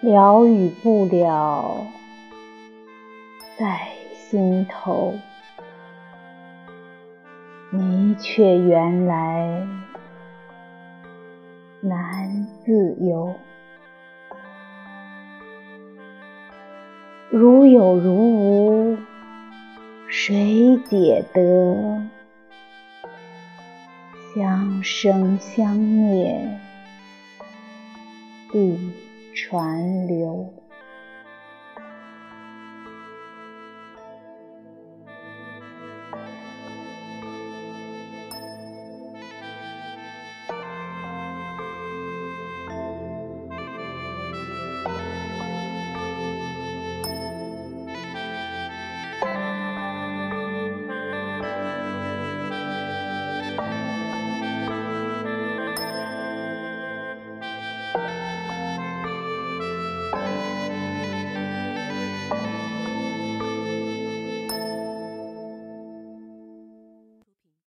了与不了，在心头。你却原来难自由。如有如无，谁解得？相生相灭，地传流。